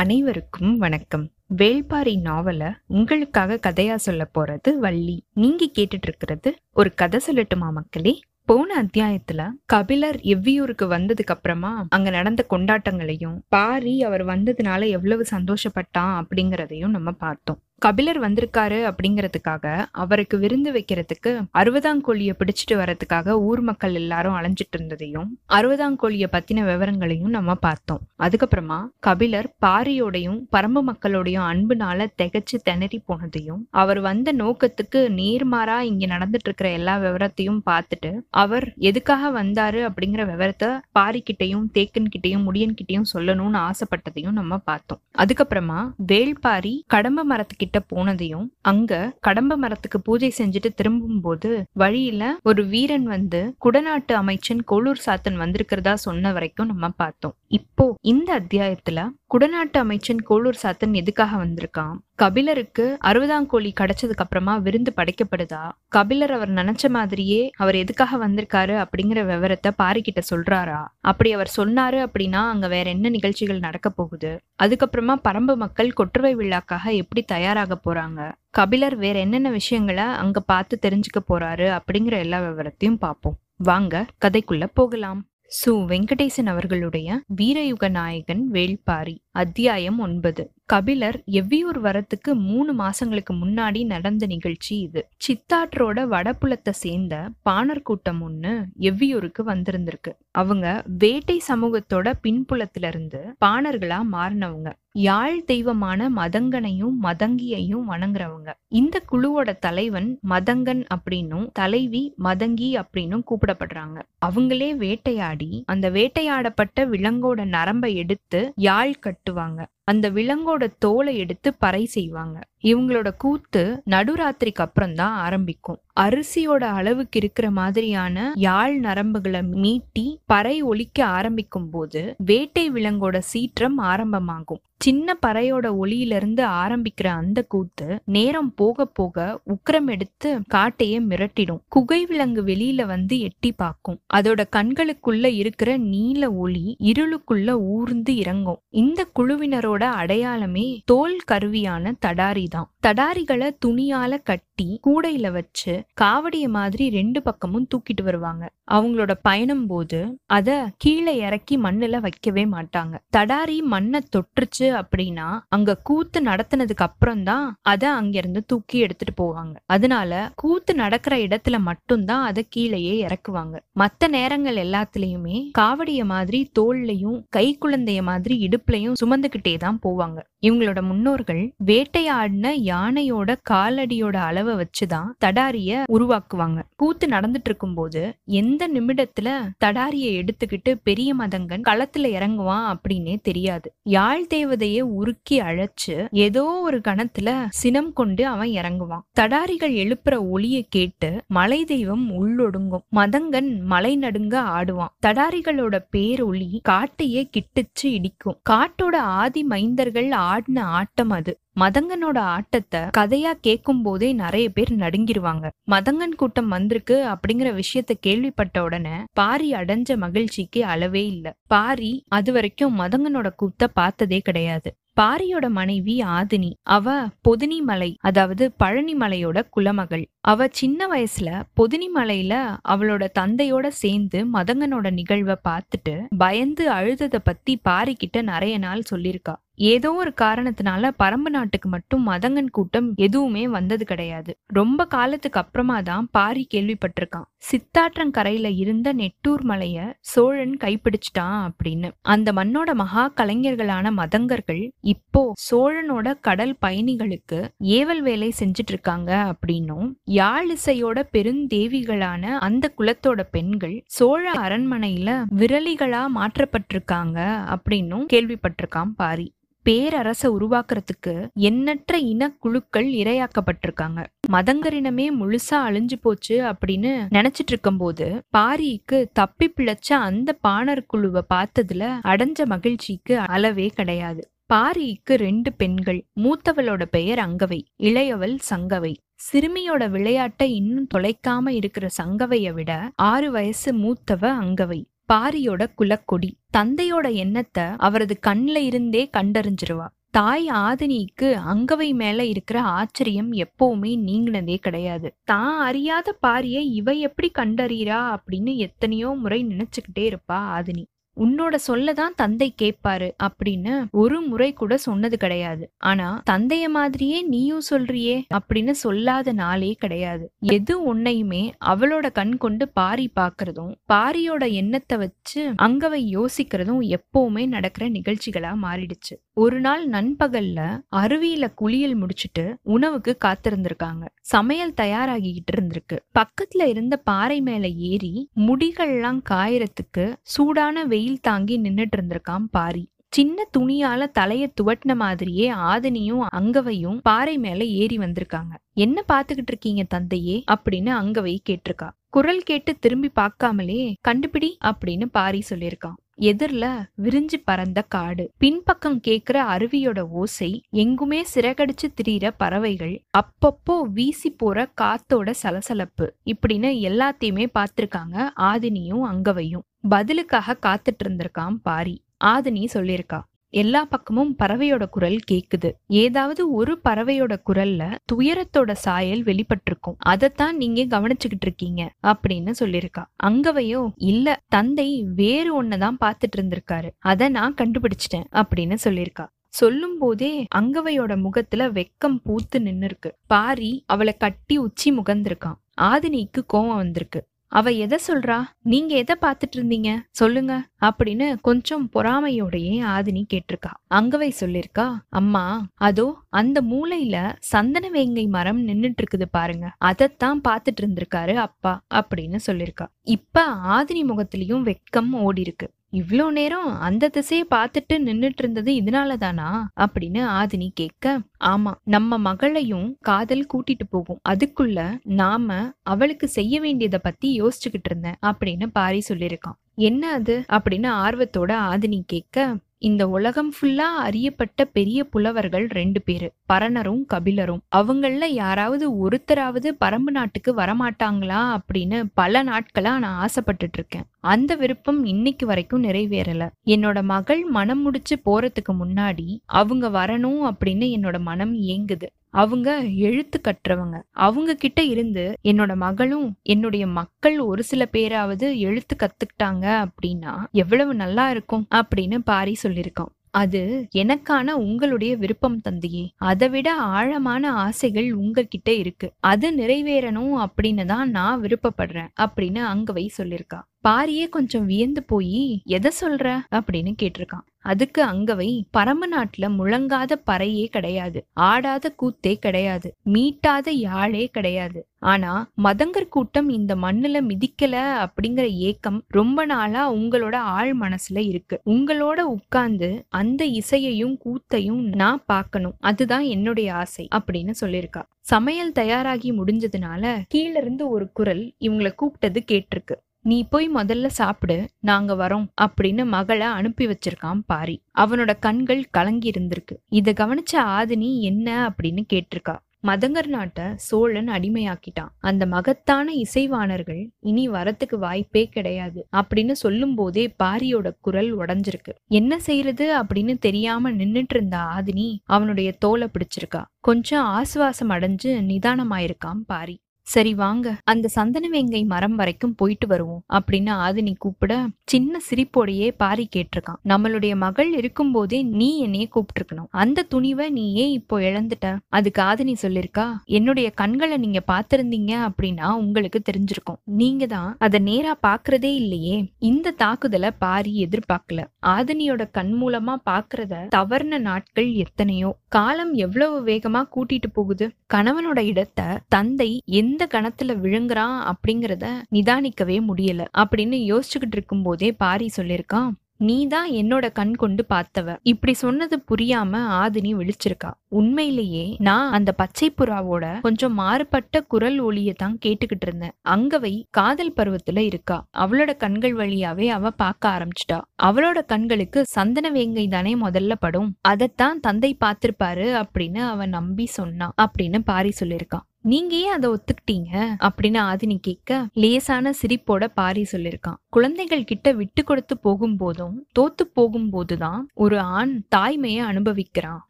அனைவருக்கும் வணக்கம். வேள்பாரி நாவல உங்களுக்காக கதையா சொல்ல போறது வள்ளி. நீங்க கேட்டுட்டு இருக்கிறது ஒரு கதை சொல்லட்டுமா மக்களே? போன அத்தியாயத்துல கபிலர் எவ்வியூருக்கு வந்ததுக்கு அப்புறமா அங்க நடந்த கொண்டாட்டங்களையும் பாரி அவர் வந்ததுனால எவ்வளவு சந்தோஷப்பட்டான் அப்படிங்கறதையும் நம்ம பார்த்தோம். கபிலர் வந்திருக்காரு அப்படிங்கிறதுக்காக அவருக்கு விருந்து வைக்கிறதுக்கு அறுபதாங்கோழியை பிடிச்சிட்டு வரதுக்காக ஊர் மக்கள் எல்லாரும் அலைஞ்சிட்டு இருந்ததையும் அறுபதாங்கோழியை பத்தின விவரங்களையும் நம்ம பார்த்தோம். அதுக்கப்புறமா கபிலர் பாரியோடையும் பரம்பு மக்களோடையும் அன்புனால திகச்சு திணறி போனதையும் அவர் வந்த நோக்கத்துக்கு நேர்மாறா இங்க நடந்துட்டு இருக்கிற எல்லா விவரத்தையும் பார்த்துட்டு அவர் எதுக்காக வந்தாரு அப்படிங்கிற விவரத்தை பாரிக்கிட்டையும் தேக்கன்கிட்டையும் முடியன்கிட்டையும் முடியன் சொல்லணும்னு ஆசைப்பட்டதையும் நம்ம பார்த்தோம். அதுக்கப்புறமா வேள்பாரி கடம்ப மரத்துக்கிட்ட போனதையும் அங்க கடம்ப மரத்துக்கு பூஜை செஞ்சுட்டு திரும்பும் போது வழியில ஒரு வீரன் வந்து குடநாட்டு அமைச்சன் கோளூர் சாத்தன் வந்திருக்கிறதா சொன்ன வரைக்கும் நம்ம பார்த்தோம். இப்போ இந்த அத்தியாயத்துல குடநாட்டு அமைச்சன் கோளூர் சாத்தன் எதுக்காக வந்திருக்கான்? கபிலருக்கு அறுபதாம் கோழி கிடைச்சதுக்கு அப்புறமா விருந்து படைக்கப்படுதா? கபிலர் அவர் நினைச்ச மாதிரியே அவர் எதுக்காக வந்திருக்காரு அப்படிங்கிற விவரத்தை பாரிக்கிட்ட சொல்றாரா? அப்படி அவர் சொன்னாரு அப்படின்னா அங்க வேற என்ன நிகழ்ச்சிகள் நடக்க போகுது? அதுக்கப்புறமா பரம்பு மக்கள் கொற்றுவை விழாக்காக எப்படி தயாராக போறாங்க? கபிலர் வேற என்னென்ன விஷயங்களை அங்க பார்த்து தெரிஞ்சுக்க போறாரு அப்படிங்கிற எல்லா விவரத்தையும் பார்ப்போம். வாங்க கதைக்குள்ள போகலாம். சு. வெங்கடேசன் அவர்களுடைய வீரயுக நாயகன் வேள்பாரி. அத்தியாயம் ஒன்பது. கபிலர் எவ்வியூர் வரத்துக்கு மூணு மாசங்களுக்கு முன்னாடி நடந்த நிகழ்ச்சி இது. சித்தாற்றோட வடபுலத்தை சேர்ந்த பாணர் கூட்டம் ஒண்ணு எவ்வியூருக்கு வந்திருந்திருக்கு. அவங்க வேட்டை சமூகத்தோட பின்புலத்துல இருந்து பாணர்களா மாறினவங்க. யாழ் தெய்வமான மதங்கனையும் மதங்கியையும் வணங்குறவங்க. இந்த குழுவோட தலைவன் மதங்கன் அப்படின்னும் தலைவி மதங்கி அப்படின்னும் கூப்பிடப்படுறாங்க. அவங்களே வேட்டையாடி அந்த வேட்டையாடப்பட்ட விலங்கோட நரம்பை எடுத்து யாழ் கட்டுவாங்க. அந்த விலங்கோட தோலை எடுத்து பறை செய்வாங்க. இவங்களோட கூத்து நடுராத்திரிக்கு அப்புறம் தான் ஆரம்பிக்கும். அரிசியோட அளவுக்கு இருக்கிற மாதிரியான யாழ் நரம்புகளை மீட்டி பறை ஒலிக்க ஆரம்பிக்கும் போது வேட்டை விலங்கோட சீற்றம் ஆரம்பமாகும். சின்ன பறையோட ஒளியிலிருந்து ஆரம்பிக்கிற அந்த கூத்து நேரம் போக போக உக்கரம் எடுத்து காட்டையே மிரட்டிடும். குகை விலங்கு வெளியில வந்து எட்டி பார்க்கும். அதோட கண்களுக்குள்ள இருக்கிற நீல ஒளி இருளுக்குள்ள ஊர்ந்து இறங்கும். இந்த குழுவினரோட அடையாளமே தோல் கருவியான தடாரி தான். தடாரிகளை துணியால கட்டி கூடையில வச்சு காவடிய மாதிரி ரெண்டு பக்கமும் தூக்கிட்டு வருவாங்க. அவங்களோட பயணம் போது அத கீழே இறக்கி மண்ணுல வைக்கவே மாட்டாங்க. தடாரி மண்ணை தொற்றுச்சு அப்படின்னா அங்க கூத்து நடத்தினதுக்கு அப்புறம் தான் அதை அங்கிருந்து தூக்கி எடுத்துட்டு போவாங்க. அதனால கூத்து நடக்கிற இடத்துல மட்டும்தான் அதை கீழேயே இறக்குவாங்க. மத்த நேரங்கள் எல்லாத்துலயுமே காவடிய மாதிரி தோல்லையும் கை குழந்தைய மாதிரி இடுப்புலையும் சுமந்துகிட்டே தான் போவாங்க. இவங்களோட முன்னோர்கள் வேட்டையாடின யானையோட காலடியோட அளவை வச்சுதான் தடாரிய உருவாக்குவாங்க. கூத்து நடந்துட்டு இருக்கும்போது எந்த நிமிடத்துல தடாரிய எடுத்துக்கிட்டு பெரிய மதங்கன் களத்துல இறங்குவான் அப்படின்னே தெரியாது. யாழ் தேவதைய உருக்கி அழைச்சு ஏதோ ஒரு கணத்துல சினம் கொண்டு அவன் இறங்குவான். தடாரிகள் எழுப்புற ஒளிய கேட்டு மலை தெய்வம் உள்ளொடுங்கும். மதங்கன் மலை நடுங்க ஆடுவான். தடாரிகளோட பேரொளி காட்டையே கிட்டுச்சு இடிக்கும். காட்டோட ஆதி மைந்தர்கள் ஆடின ஆட்டம் அது. மதங்கனோட ஆட்டத்தை கதையா கேட்கும் போதே நிறைய பேர் நடுங்கிருவாங்க. மதங்கன் கூட்டம் வந்திருக்கு அப்படிங்கிற விஷயத்த கேள்விப்பட்ட உடனே பாரி அடைஞ்ச மகிழ்ச்சிக்கு அளவே இல்ல. பாரி அது வரைக்கும் மதங்கனோட கூத்த பார்த்ததே கிடையாது. பாரியோட மனைவி ஆதினி அவ பொதினி மலை அதாவது பழனி மலையோட குலமகள். அவ சின்ன வயசுல பொதினி மலையில அவளோட தந்தையோட சேர்ந்து மதங்கனோட நிகழ்வை பார்த்துட்டு பயந்து அழுதத பத்தி பாரிக்கிட்ட நிறைய நாள் சொல்லியிருக்கா ஏதோ ஒரு காரணத்தினால பரம்பு நாட்டுக்கு மட்டும் மதங்கன் கூட்டம் எதுவுமே வந்தது கிடையாது. ரொம்ப காலத்துக்கு அப்புறமா தான் பாரி கேள்விப்பட்டிருக்கான். சித்தாற்றங்கரையில இருந்த நெட்டூர் மலைய சோழன் கைப்பிடிச்சிட்டான் அப்படின்னு. அந்த மண்ணோட மகா கலைஞர்களான மதங்கர்கள் இப்போ சோழனோட கடல் பயணிகளுக்கு ஏவல் வேலை செஞ்சுட்டு இருக்காங்க அப்படின்னும் யாழிசையோட பெருந்தேவிகளான அந்த குலத்தோட பெண்கள் சோழ அரண்மனையில விரலிகளா மாற்றப்பட்டிருக்காங்க அப்படின்னும் கேள்விப்பட்டிருக்கான் பாரி. பேரரச உருவாக்குறதுக்கு எண்ணற்ற இனக்குழுக்கள் இரையாக்கப்பட்டிருக்காங்க. மதங்கரினமே முழுசா அழிஞ்சு போச்சு அப்படின்னு நினைச்சிட்டு இருக்கும்போது பாரிக்கு தப்பி பிழைச்ச அந்த பாணர் குழுவை பார்த்ததுல அடைஞ்ச மகிழ்ச்சிக்கு அளவே கிடையாது. பாரிக்கு ரெண்டு பெண்கள் மூத்தவளோட பெயர் அங்கவை இளையவள் சங்கவை. சிறுமியோட விளையாட்டை இன்னும் தொலைக்காம இருக்கிற சங்கவைய விட ஆறு வயசு மூத்தவ அங்கவை. பாரியோட குலக்கொடி தந்தையோட எண்ணத்தை அவரது கண்ணில் இருந்தே கண்டறிஞ்சிருவா. தாய் ஆதினிக்கு அங்கவை மேல இருக்கிற ஆச்சரியம் எப்பவுமே நீங்கினதே கிடையாது. தான் அறியாத பாரிய இவ எப்படி கண்டறியறா அப்படின்னு எத்தனையோ முறை நினைச்சுக்கிட்டே இருப்பா ஆதினி. உன்னோட சொல்லதான் தந்தை கேட்பாரு அப்படின்னு ஒரு முறை கூட சொன்னது கிடையாது. ஆனா தந்தைய மாதிரியே நீயும் சொல்றியே அப்படின்னு சொல்லாத நாளே கிடையாது. எது உன்னையுமே அவளோட கண் கொண்டு பாரி பாக்குறதும் பாரியோட எண்ணத்தை வச்சு அங்கவை யோசிக்கிறதும் எப்பவுமே நடக்கிற நிகழ்ச்சிகளா மாறிடுச்சு. ஒரு நாள் நண்பகல்ல அருவியில குளியல் முடிச்சிட்டு உணவுக்கு காத்திருந்திருக்காங்க. சமையல் தயாராகிக்கிட்டு இருந்திருக்கு. பக்கத்துல இருந்த பாறை மேல ஏறி முடிகள்லாம் காயறதுக்கு சூடான வெயில் தாங்கி நின்னுட்டு இருந்திருக்கான் பாரி. சின்ன துணியால தலைய துவட்டின மாதிரியே ஆதினியும் அங்கவையும் பாறை மேல ஏறி வந்திருக்காங்க. என்ன பாத்துக்கிட்டு இருக்கீங்க தந்தையே? அப்படின்னு அங்கவை கேட்டிருக்கா. குரல் கேட்டு திரும்பி பார்க்காமலே கண்டுபிடி அப்படின்னு பாரி சொல்லியிருக்கான் எதிர்ல விரிஞ்சு பறந்த காடு. பின்பக்கம் கேக்குற அருவியோட ஓசை எங்குமே சிறகடிச்சு திரியிற பறவைகள் அப்பப்போ வீசி போற காத்தோட சலசலப்பு இப்படின்னு எல்லாத்தையுமே பார்த்திருக்காங்க ஆதினியும் அங்கவையும். பதிலுக்காக காத்துட்டு இருந்திருக்கான் பாரி. ஆதினி சொல்லியிருக்கா எல்லா பக்கமும் பறவையோட குரல் கேக்குது. ஏதாவது ஒரு பறவையோட குரல்ல துயரத்தோட சாயல் வெளிப்பட்டிருக்கும். அதைத்தான் நீங்க கவனிச்சுக்கிட்டு இருக்கீங்க அப்படின்னு சொல்லியிருக்கா. அங்கவையோ இல்ல தந்தை வேறு ஒன்னதான் பாத்துட்டு இருந்திருக்காரு அத நான் கண்டுபிடிச்சிட்டேன் அப்படின்னு சொல்லியிருக்கா. சொல்லும் போதே அங்கவையோட முகத்துல வெக்கம் பூத்து நின்னு இருக்கு பாரி அவளை கட்டி உச்சி முகந்திருக்கான் ஆதினிக்கு கோவம் வந்திருக்கு. அவ எதை சொல்றா? நீங்க எதை பாத்துட்டு இருந்தீங்க? சொல்லுங்க அப்படின்னு கொஞ்சம் பொறாமையோடையே ஆதினி கேட்டிருக்கா. அங்கவை சொல்லிருக்கா அம்மா அதோ அந்த மூலையில சந்தன வேங்கை மரம் நின்னுட்டு இருக்குது பாருங்க. அதைத்தான் பாத்துட்டு இருந்திருக்காரு அப்பா அப்படின்னு சொல்லிருக்கா. இப்ப ஆதினி முகத்திலயும் வெக்கம் ஓடி இருக்கு இவ்ளோ நேரம் அந்த திசையை பார்த்துட்டு நின்னுட்டு இருந்தது இதனால தானா? அப்படின்னு ஆதினி கேட்க ஆமா நம்ம மகளையும் காதல் கூட்டிட்டு போகும். அதுக்குள்ள நாம அவளுக்கு செய்ய வேண்டியதை பத்தி யோசிச்சுக்கிட்டு இருந்தேன் அப்படின்னு பாரி சொல்லியிருக்கான். என்ன அது? அப்படின்னு ஆர்வத்தோட ஆதினி கேட்க இந்த உலகம் ஃபுல்லா அறியப்பட்ட பெரிய புலவர்கள் ரெண்டு பேரு. பரணரும் கபிலரும். அவங்கள யாராவது ஒருத்தராவது பரம்பு நாட்டுக்கு வரமாட்டாங்களா அப்படின்னு பல நாட்களா நான் ஆசைப்பட்டுட்டு இருக்கேன். அந்த விருப்பம் இன்னைக்கு வரைக்கும் நிறைவேறல. என்னோட மகள் மனம் முடிச்சு போறதுக்கு முன்னாடி அவங்க வரணும் அப்படின்னு என்னோட மனம் ஏங்குது. அவங்க எழுத்து கற்றவங்க. அவங்க கிட்ட இருந்து என்னோட மகளும் என்னுடைய மக்கள் ஒரு சில பேராவது எழுத்து கத்துக்கிட்டாங்க அப்படின்னா எவ்வளவு நல்லா இருக்கும் அப்படின்னு பாரி சொல்லியிருக்கான். அது எனக்கான உங்களுடைய விருப்பம் தந்தையே. அதை விட ஆழமான ஆசைகள் உங்ககிட்ட இருக்கு. அது நிறைவேறணும் அப்படின்னு தான் நான் விருப்பப்படுறேன் அப்படின்னு அங்கவை சொல்லியிருக்கா. பாரியே கொஞ்சம் வியந்து போய் எதை சொல்ற? அப்படின்னு கேட்டிருக்கான். அதுக்கு அங்கவை பரம நாட்டுல முழங்காத பறையே கிடையாது ஆடாத கூத்தே கிடையாது மீட்டாத யாழே கிடையாது. ஆனா மதங்கர் கூட்டம் இந்த மண்ணுல மிதிக்கல அப்படிங்கிற ஏக்கம் ரொம்ப நாளா உங்களோட ஆழ் மனசுல இருக்கு. உங்களோட உட்கார்ந்து அந்த இசையையும் கூத்தையும் நான் பார்க்கணும். அதுதான் என்னுடைய ஆசை அப்படின்னு சொல்லியிருக்கா. சமையல் தயாராகி முடிஞ்சதுனால கீழ இருந்து ஒரு குரல் இவங்களை கூப்பிட்டது கேட்டிருக்கு. நீ போய் முதல்ல சாப்பிடு நாங்க வரோம் அப்படின்னு மகளை அனுப்பி வச்சிருக்கான் பாரி. அவனோட கண்கள் கலங்கி இருந்திருக்கு. இத கவனிச்ச ஆதினி என்ன? அப்படின்னு கேட்டிருக்கா. மதங்கர் நாட்டை சோழன் அடிமையாக்கிட்டான். அந்த மகத்தான இசைவாணர்கள் இனி வரத்துக்கு வாய்ப்பே கிடையாது அப்படின்னு சொல்லும் போதே பாரியோட குரல் உடஞ்சிருக்கு. என்ன செய்யறது அப்படின்னு தெரியாம நின்னுட்டு இருந்த ஆதினி அவனுடைய தோலை பிடிச்சிருக்கா. கொஞ்சம் ஆசுவாசம் அடைஞ்சு நிதானமாயிருக்கான் பாரி. சரி வாங்க அந்த சந்தனவேங்கை மரம் வரைக்கும் போயிட்டு வருவோம் அப்படின்னு ஆதினி கூப்பிட சின்ன சிரிப்போடையே பாரி கேட்டிருக்கான். நம்மளுடைய மகள் இருக்கும்போதே நீ என்னைய கூப்பிட்டுருக்கணும். அந்த துணிவை நீ ஏன் இப்போ இழந்துட்ட? அதுக்கு ஆதினி சொல்லிருக்கா என்னுடைய கண்களை நீங்க பாத்திருந்தீங்க அப்படின்னா உங்களுக்கு தெரிஞ்சிருக்கும். நீங்க தான் அதை நேரா பாக்குறதே இல்லையே. இந்த தாக்குதலை பாரி எதிர்பார்க்கல. ஆதினியோட கண் மூலமா பாக்குறத தவறுன நாட்கள் எத்தனையோ காலம் எவ்வளவு வேகமா கூட்டிட்டு போகுது? கணவனோட இடத்தை தந்தை எந்த கணத்துல விழுங்குறான் அப்படிங்கறத நிதானிக்கவே முடியல அப்படின்னு யோசிச்சுக்கிட்டு இருக்கும் போதே பாரி சொல்லியிருக்கான் நீ தான் என்னோட கண் கொண்டு பார்த்தவ. இப்படி சொன்னது புரியாம ஆதினி விழிச்சிருக்கா. உண்மையிலேயே நான் அந்த பச்சை புறாவோட கொஞ்சம் மாறுபட்ட குரல் ஒளியை தான் கேட்டுக்கிட்டு இருந்தேன். அங்கவை காதல் பருவத்துல இருக்கா. அவளோட கண்கள் வழியாவே அவ பார்க்க ஆரம்பிச்சிட்டா. அவளோட கண்களுக்கு சந்தன வேங்கை தானே முதல்ல படும். அதைத்தான் தந்தை பார்த்திருப்பாரு அப்படின்னு அவன் நம்பி சொன்னான் அப்படின்னு பாரி சொல்லியிருக்கான். நீங்க ஏன் அதை ஒத்துக்கிட்டீங்க? அப்படின்னு ஆதினி கேட்க லேசான சிரிப்போட பாரி சொல்லிருக்கான் குழந்தைகள் கிட்ட விட்டு கொடுத்து போகும்போதும் தோத்து போகும்போதுதான் ஒரு ஆண் தாய்மையை அனுபவிக்கிறான்.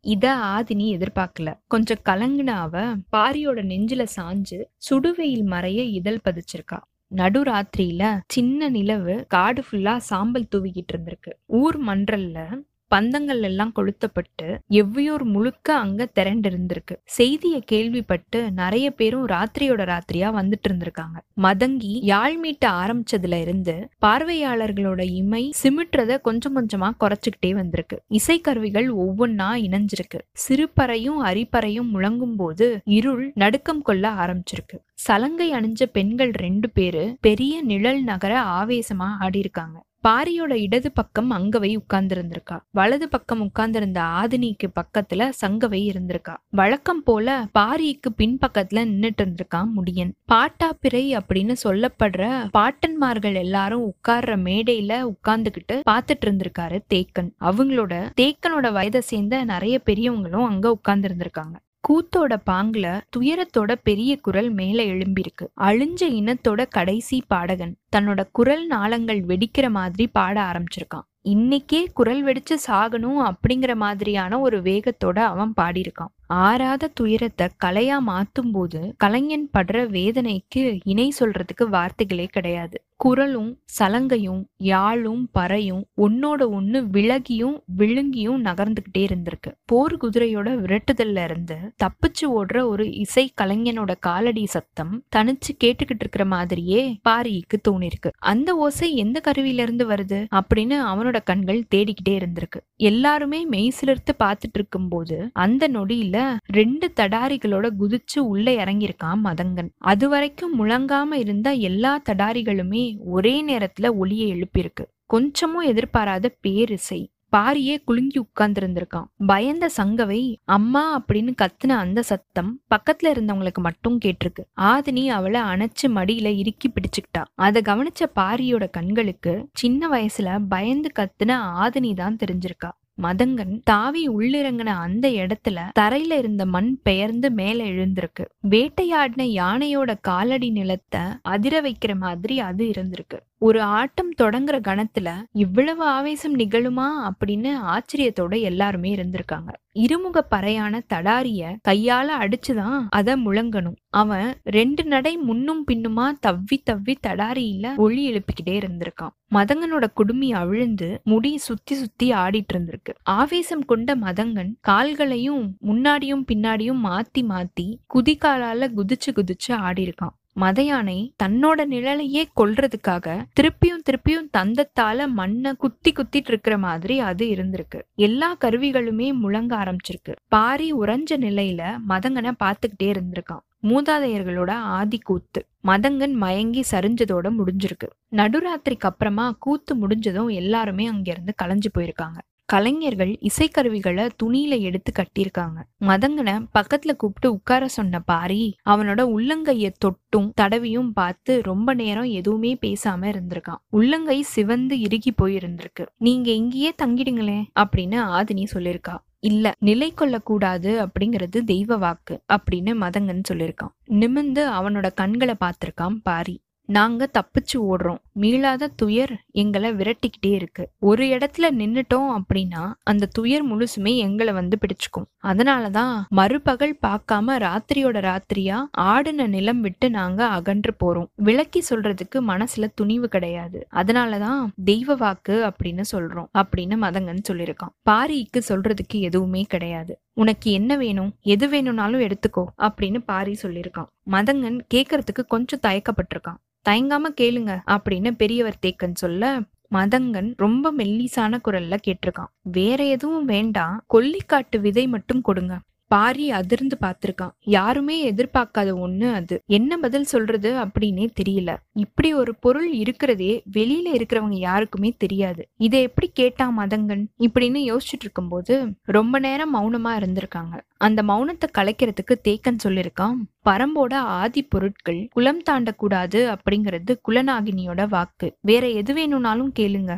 இத ஆதினி எதிர்பார்க்கல. கொஞ்சம் கலங்குன அவ பாரியோட நெஞ்சில சாஞ்சு சுடுவெயில் மறைய இதழ் பதிச்சிருக்கா. நடுராத்திரியில சின்ன நிலவு காடு ஃபுல்லா சாம்பல் தூவிக்கிட்டு இருந்திருக்கு. ஊர் மன்றல்ல பந்தங்கள் எல்லாம் கொளுத்தப்பட்டு எவ்வியூர் முழுக்க அங்க திரண்டு இருந்திருக்கு செய்திய கேள்விப்பட்டு நிறைய பேரும் ராத்திரியோட ராத்திரியா வந்துட்டு இருந்திருக்காங்க மதங்கி யாழ் மீட்ட ஆரம்பிச்சதுல இருந்து பார்வையாளர்களோட இமை சிமிட்டுறத கொஞ்சம் கொஞ்சமா குறைச்சுக்கிட்டே வந்திருக்கு. இசைக்கருவிகள் ஒவ்வொன்னா இணைஞ்சிருக்கு. சிறுபறையும் அரிப்பறையும் முழங்கும் போது இருள் நடுக்கம் கொள்ள ஆரம்பிச்சிருக்கு. சலங்கை அணிஞ்ச பெண்கள் ரெண்டு பேரு பெரிய நிழல் நகர ஆவேசமா ஆடியிருக்காங்க. பாரியோட இடது பக்கம் அங்கவை உட்கார்ந்திருந்திருக்கா. வலது பக்கம் உட்கார்ந்திருந்த ஆதினிக்கு பக்கத்துல சங்கவை இருந்திருக்கா. வழக்கம் போல பாரிக்கு பின்பக்கத்துல நின்னுட்டு இருந்திருக்கான் முடியன். பாட்டாப்பிரை அப்படின்னு சொல்லப்படுற பாட்டன்மார்கள் எல்லாரும் உட்கார்ற மேடையில உட்கார்ந்துகிட்டு பாத்துட்டு இருந்திருக்காரு தேக்கன். அவங்களோட தேக்கனோட வயதை சேர்ந்த நிறைய பெரியவங்களும் அங்க உட்கார்ந்து இருந்திருக்காங்க கூத்தோட பாங்குல துயரத்தோட பெரிய குரல் மேல எழும்பிருக்கு. அழிஞ்ச இனத்தோட கடைசி பாடகன் தன்னோட குரல் நாளங்கள் வெடிக்கிற மாதிரி பாட ஆரம்பிச்சிருக்கான். இன்னைக்கே குரல் வெடிச்சு சாகணும் அப்படிங்கிற மாதிரியான ஒரு வேகத்தோட அவன் பாடியிருக்கான். ஆறாத துயரத்தை கலையா மாத்தும் போது கலைஞன் படுற வேதனைக்கு இணை சொல்றதுக்கு வார்த்தைகளே கிடையாது. குரலும் சலங்கையும் யாழும் பறையும் ஒன்னோட ஒண்ணு விலகியும் விழுங்கியும் நகர்ந்துகிட்டே இருந்திருக்கு. போர் குதிரையோட விரட்டுதல்ல இருந்து தப்பிச்சு ஓடுற ஒரு இசை கலைஞனோட காலடி சத்தம் தனிச்சு கேட்டுக்கிட்டு இருக்கிற மாதிரியே பாரிக்கு தோணிருக்கு. அந்த ஓசை எந்த கருவியில இருந்து வருது அப்படின்னு அவனோட கண்கள் தேடிக்கிட்டே இருந்திருக்கு. எல்லாருமே மெய் சிலிர்த்து பார்த்துட்டு இருக்கும் போது அந்த நொடியில ரெண்டு தடாரிகளோட குதிச்சு உள்ள இறங்கியிருக்கான் மதங்கன். அது வரைக்கும் முழங்காம இருந்த எல்லா தடாரிகளுமே ஒரே நேரத்துல ஒளியை எழுப்பியிருக்கு. கொஞ்சமும் எதிர்பாராத பேரிசை. பாரியே குலுங்கி உட்கார்ந்திருந்திருக்கான். பயந்த சங்கவை அம்மா அப்படின்னு கத்துன அந்த சத்தம் பக்கத்துல இருந்தவங்களுக்கு மட்டும் கேட்டிருக்கு. ஆதினி அவளை அணைச்சு மடியில இறுக்கி பிடிச்சுக்கிட்டா. அதை கவனிச்ச பாரியோட கண்களுக்கு சின்ன வயசுல பயந்து கத்துன ஆதினி தான் தெரிஞ்சிருக்கா. மதங்கன் தாவி உள்ளிறங்கின அந்த இடத்துல தரையில இருந்த மண் பெயர்ந்து மேல எழுந்திருக்கு. வேட்டையாடின யானையோட காலடி நிலத்தை அதிர வைக்கிற மாதிரி அது இருந்திருக்கு. ஒரு ஆட்டம் தொடங்குற கணத்துல இவ்வளவு ஆவேசம் நிகழுமா அப்படின்னு ஆச்சரியத்தோட எல்லாருமே இருந்திருக்காங்க. இருமுக பறையான தடாரிய கையால அடிச்சுதான் அத முழங்கணும். அவன் ரெண்டு நடை முன்னும் பின்னுமா தவ்வி தவ்வி தடாரியில ஒளி எழுப்பிக்கிட்டே இருந்திருக்கான். மதங்கனோட குடுமி அவிழ்ந்து முடி சுத்தி சுத்தி ஆடிட்டு இருந்திருக்கு. ஆவேசம் கொண்ட மதங்கன் கால்களையும் முன்னாடியும் பின்னாடியும் மாத்தி மாத்தி குதிகாலால குதிச்சு குதிச்சு ஆடி இருக்கான் மதையானை தன்னோட நிழலையே கொல்றதுக்காக திருப்பியும் திருப்பியும் தந்தத்தால மண்ணை குத்தி குத்திட்டு இருக்கிற மாதிரி அது இருந்திருக்கு. எல்லா கருவிகளுமே முழங்க ஆரம்பிச்சிருக்கு. பாரி உறைஞ்ச நிலையில மதங்கனை பார்த்துக்கிட்டே இருந்திருக்கான். மூதாதையர்களோட ஆதி கூத்து. மதங்கன் மயங்கி சரிஞ்சதோட முடிஞ்சிருக்கு. நடுராத்திரிக்கு அப்புறமா கூத்து முடிஞ்சதும் எல்லாருமே அங்கிருந்து கலைஞ்சு போயிருக்காங்க. கலைஞர்கள் இசைக்கருவிகளை துணியில எடுத்து கட்டியிருக்காங்க. மதங்கனை பக்கத்துல கூப்பிட்டு உட்கார சொன்ன பாரி அவனோட உள்ளங்கைய தொட்டும் தடவியும் பார்த்து ரொம்ப நேரம் எதுவுமே பேசாம இருந்திருக்கான். உள்ளங்கை சிவந்து இறுகி போயிருந்திருக்கு. நீங்க இங்கேயே தங்கிடுங்களேன் அப்படின்னு ஆதினி சொல்லியிருக்கா. இல்ல நிலை கொள்ளக்கூடாது அப்படிங்கிறது தெய்வ வாக்கு அப்படின்னு மதங்கன் சொல்லியிருக்கான். நிமிந்து அவனோட கண்களை பார்த்திருக்கான் பாரி. நாங்க தப்பிச்சு ஓடுறோம். மீளாத துயர் எங்களை விரட்டிக்கிட்டே இருக்கு. ஒரு இடத்துல நின்னுட்டோம் அப்படின்னா அந்த துயர் முழுசுமே எங்களை வந்து பிடிச்சுக்கும். அதனாலதான் மறுபகல் பார்க்காம ராத்திரியோட ராத்திரியா ஆடின நிலம் விட்டு நாங்க அகன்று போறோம். விளக்கி சொல்றதுக்கு மனசுல துணிவு கிடையாது. அதனாலதான் தெய்வ வாக்கு அப்படின்னு சொல்றோம் அப்படின்னு மதங்கன் சொல்லியிருக்கான். பாரிக்கு சொல்றதுக்கு எதுவுமே கிடையாது. உனக்கு என்ன வேணும்? எது வேணும்னாலும் எடுத்துக்கோ அப்படின்னு பாரி சொல்லியிருக்கான். மதங்கன் கேட்கறதுக்கு கொஞ்சம் தயக்கப்பட்டிருக்கான். தயங்காம கேளுங்க அப்படின்னு பெரியவர் தேக்கன் சொல்ல மதங்கன் ரொம்ப மெல்லிசான குரல்ல கேட்டிருக்கான். வேற எதுவும் வேண்டாம் கொல்லிக்காட்டு விதை மட்டும் கொடுங்க. பாரி அதிர்ந்து பார்த்திருக்கான். யாருமே எதிர்பார்க்காத ஒண்ணு அது. என்ன பதில் சொல்றது அப்படின்னே தெரியல. இப்படி ஒரு பொருள் இருக்கிறதே வெளியில இருக்கிறவங்க யாருக்குமே தெரியாது. இதை எப்படி கேட்டா மதங்கன்? இப்படின்னு யோசிச்சுட்டு இருக்கும்போது ரொம்ப நேரம் மௌனமா இருந்திருக்காங்க. அந்த மௌனத்தை கலைக்கிறதுக்கு தேக்கன் சொல்லியிருக்கான் பரம்போட ஆதி பொருட்கள் குலம் தாண்டக்கூடாது அப்படிங்கிறது குலநாகினியோட வாக்கு. வேற எது வேணும்னாலும் கேளுங்க.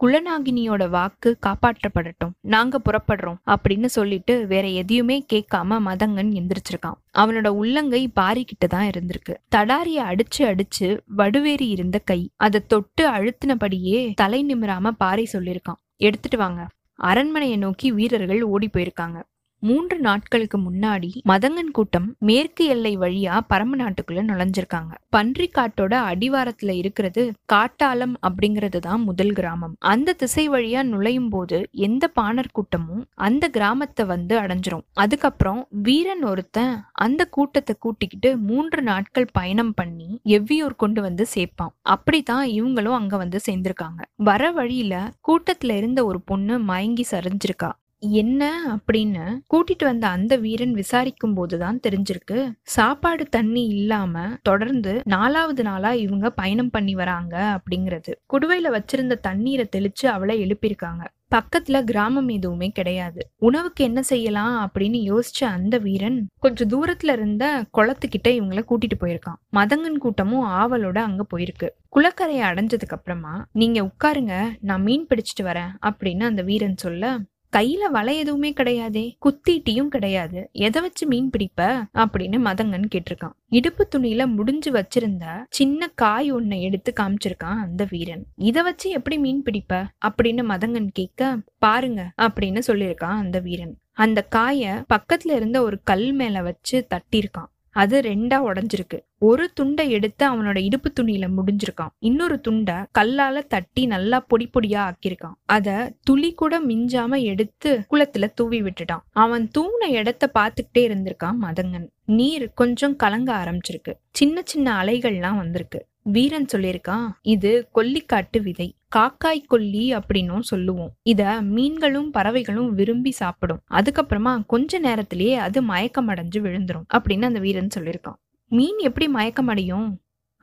குள்ளநாகினியோட வாக்கு காப்பாற்றப்படட்டும் நாங்க புறப்படுறோம் அப்படின்னு சொல்லிட்டு வேற எதையுமே கேட்காம மதங்கன் எந்திரிச்சிருக்கான். அவனோட உள்ளங்கை பாரிக்கிட்டு தான் இருந்திருக்கு. தடாரிய அடிச்சு அடிச்சு வடுவேறி இருந்த கை அதை தொட்டு அழுத்தினபடியே தலை நிமிராம பாரி சொல்லியிருக்கான். எடுத்துட்டு வாங்க. அரண்மனையை நோக்கி வீரர்கள் ஓடி போயிருக்காங்க. மூன்று நாட்களுக்கு முன்னாடி மதங்கன் கூட்டம் மேற்கு எல்லை வழியா பரம நாட்டுக்குள்ள நுழைஞ்சிருக்காங்க. பன்றி காட்டோட அடிவாரத்துல இருக்கிறது காட்டாலம் அப்படிங்கிறது தான் முதல் கிராமம். அந்த திசை வழியா நுழையும் போது எந்த பாணர் கூட்டமும் அந்த கிராமத்தை வந்து அடைஞ்சிரும். அதுக்கப்புறம் வீரன் ஒருத்தன் அந்த கூட்டத்தை கூட்டிக்கிட்டு மூன்று நாட்கள் பயணம் பண்ணி எவ்வியூர் கொண்டு வந்து சேர்ப்பான். அப்படித்தான் இவங்களும் அங்க வந்து சேர்ந்திருக்காங்க. வர வழியில கூட்டத்துல இருந்த ஒரு பொண்ணு மயங்கி சரிஞ்சிருக்கா. என்ன அப்படின்னு கூட்டிட்டு வந்த அந்த வீரன் விசாரிக்கும் போதுதான் தெரிஞ்சிருக்கு. சாப்பாடு தண்ணி இல்லாம தொடர்ந்து நாலாவது நாளா இவங்க பயணம் பண்ணி வராங்க அப்படிங்கிறது. குடுவையில வச்சிருந்த தண்ணீரை தெளிச்சு அவளை எழுப்பியிருக்காங்க. பக்கத்துல கிராமம் எதுவுமே கிடையாது. உணவுக்கு என்ன செய்யலாம் அப்படின்னு யோசிச்ச அந்த வீரன் கொஞ்சம் தூரத்துல இருந்த குளத்துக்கிட்ட இவங்கள கூட்டிட்டு போயிருக்கான். மதங்கன் கூட்டமும் ஆவலோட அங்க போயிருக்கு. குளக்கரையை அடைஞ்சதுக்கு அப்புறமா நீங்க உட்காருங்க நான் மீன் பிடிச்சிட்டு வரேன் அப்படின்னு அந்த வீரன் சொல்ல கையில வலை எதுவுமே கிடையாதே? குத்திட்டியும் கிடையாது. எதை வச்சு மீன் பிடிப்ப? அப்படின்னு மதங்கன் கேட்டிருக்கான். இடுப்பு துணியில முடிஞ்சு வச்சிருந்த சின்ன காய் ஒன்ன எடுத்து காமிச்சிருக்கான் அந்த வீரன். இத வச்சு எப்படி மீன் பிடிப்ப? அப்படின்னு மதங்கன் கேட்க பாருங்க அப்படின்னு சொல்லியிருக்கான் அந்த வீரன். அந்த காய பக்கத்துல இருந்த ஒரு கல் மேல வச்சு தட்டியிருக்கான். அது ரெண்டா உடஞ்சிருக்கு. ஒரு துண்டை எடுத்து அவனோட இடுப்பு துணியில முடிஞ்சிருக்கான். இன்னொரு துண்டை கல்லால தட்டி நல்லா பொடி பொடியா ஆக்கியிருக்கான். அத துளி கூட மிஞ்சாம எடுத்து குளத்துல தூவி விட்டுட்டான். அவன் தூண இடத்த பாத்துக்கிட்டே இருந்திருக்கான் மதங்கன். நீர் கொஞ்சம் கலங்க ஆரம்பிச்சிருக்கு. சின்ன சின்ன அலைகள்லாம் வந்திருக்கு. வீரன் சொல்லியிருக்கான் இது கொல்லிக்காட்டு விதை. காக்காய் கொல்லி அப்படின்னும் சொல்லுவோம். இத மீன்களும் பறவைகளும் விரும்பி சாப்பிடும். அதுக்கப்புறமா கொஞ்ச நேரத்திலேயே அது மயக்கம் அடைஞ்சு விழுந்துரும் அப்படின்னு அந்த வீரன் சொல்லியிருக்கான். மீன் எப்படி மயக்கம் அடையும்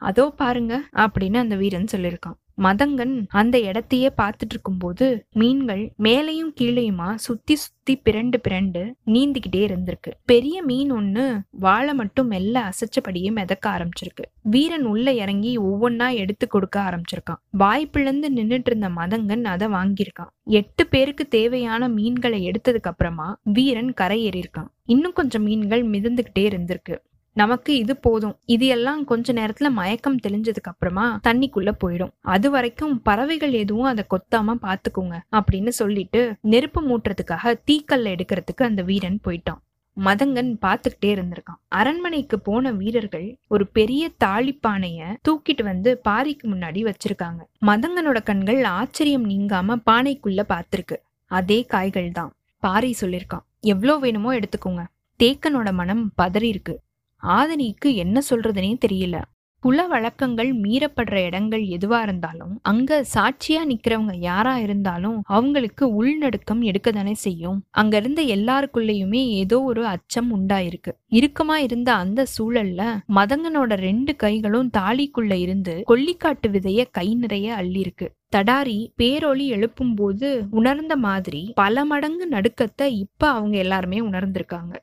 அதோ பாருங்க அப்படின்னு அந்த வீரன் சொல்லியிருக்கான். மதங்கன் அந்த இடத்தையே பார்த்துட்டு இருக்கும்போது மீன்கள் மேலையும் கீழையுமா சுத்தி சுத்தி பிறண்டு பிறண்டு நீந்திக்கிட்டே இருந்திருக்கு. பெரிய மீன் ஒண்ணு வாழை மட்டும் மெல்ல அசைச்சபடியே மிதக்க ஆரம்பிச்சிருக்கு. வீரன் உள்ள இறங்கி ஒவ்வொன்னா எடுத்து கொடுக்க ஆரம்பிச்சிருக்கான். வாய் நின்றுட்டு நின்னுட்டு இருந்த மதங்கன் அதை வாங்கியிருக்கான். எட்டு பேருக்கு தேவையான மீன்களை எடுத்ததுக்கு அப்புறமா வீரன் கரை ஏறியிருக்கான் இன்னும் கொஞ்சம் மீன்கள் மிதந்துகிட்டே இருந்திருக்கு. நமக்கு இது போதும். இது எல்லாம் கொஞ்ச நேரத்துல மயக்கம் தெளிஞ்சதுக்கு அப்புறமா தண்ணிக்குள்ள போயிடும். அது வரைக்கும் பறவைகள் எதுவும் அதை கொத்தாம பாத்துக்கோங்க அப்படின்னு சொல்லிட்டு நெருப்பு மூட்டுறதுக்காக தீக்கல்ல எடுக்கிறதுக்கு அந்த வீரன் போயிட்டான். மதங்கன் பார்த்துக்கிட்டே இருந்திருக்கான். அரண்மனைக்கு போன வீரர்கள் ஒரு பெரிய தாளிப்பானைய தூக்கிட்டு வந்து பாரிக்கு முன்னாடி வச்சிருக்காங்க. மதங்கனோட கண்கள் ஆச்சரியம் நீங்காம பானைக்குள்ள பார்த்திருக்கு அதே காய்கள் தான் பாரி சொல்லியிருக்கான் எவ்வளோ வேணுமோ எடுத்துக்கோங்க. தேக்கனோட மனம் பதறி இருக்கு ஆதனிக்கு என்ன சொல்றதுனே தெரியல. குல வழக்கங்கள் மீறப்படுற இடங்கள் எதுவா இருந்தாலும் அங்க சாட்சியா நிக்கிறவங்க யாரா இருந்தாலும் அவங்களுக்கு உள்நடுக்கம் எடுக்க தானே செய்யும். அங்க இருந்த எல்லாருக்குள்ளயுமே ஏதோ ஒரு அச்சம் உண்டாயிருக்கு. இறுக்கமா இருந்த அந்த சூழல்ல மதங்கனோட ரெண்டு கைகளும் தாலிக்குள்ள இருந்து கொல்லிக்காட்டு விதைய கை நிறைய அள்ளிருக்கு. தடாரி பேரொலி எழுப்பும் போது உணர்ந்த மாதிரி பல மடங்கு நடுக்கத்தை இப்ப அவங்க எல்லாருமே உணர்ந்திருக்காங்க.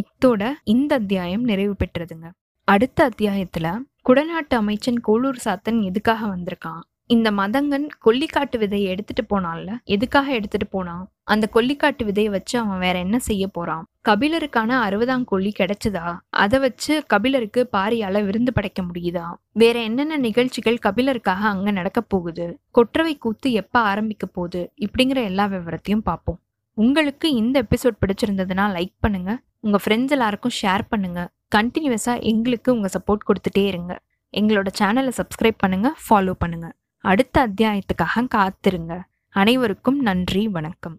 இத்தோட இந்த அத்தியாயம் நிறைவு பெற்றதுங்க. அடுத்த அத்தியாயத்துல குடநாட்டு அமைச்சன் கோளூர் சாத்தன் எதுக்காக வந்திருக்கான்? இந்த மதங்கன் கொல்லிக்காட்டு விதையை எடுத்துட்டு போனான்ல எதுக்காக எடுத்துட்டு போனான்? அந்த கொல்லிக்காட்டு விதையை வச்சு அவன் வேற என்ன செய்ய போறான்? கபிலருக்கான அறுபதாம் கொல்லி கிடைச்சதா? அதை வச்சு கபிலருக்கு பாரியால விருந்து படைக்க முடியுதா? வேற என்னென்ன நிகழ்ச்சிகள் கபிலருக்காக அங்க நடக்க போகுது? கொற்றவை கூத்து எப்ப ஆரம்பிக்க போகுது? இப்படிங்கிற எல்லா விவரத்தையும் பார்ப்போம். உங்களுக்கு இந்த எபிசோட் பிடிச்சிருந்ததுன்னா லைக் பண்ணுங்க. உங்கள் ஃப்ரெண்ட்ஸ் எல்லாருக்கும் ஷேர் பண்ணுங்க. கண்டினியூஸாக எங்களுக்கு உங்கள் சப்போர்ட் கொடுத்துட்டே இருங்க. எங்களோட சேனலை சப்ஸ்கிரைப் பண்ணுங்க ஃபாலோ பண்ணுங்க. அடுத்த அத்தியாயத்துக்காக காத்திருங்க. அனைவருக்கும் நன்றி வணக்கம்.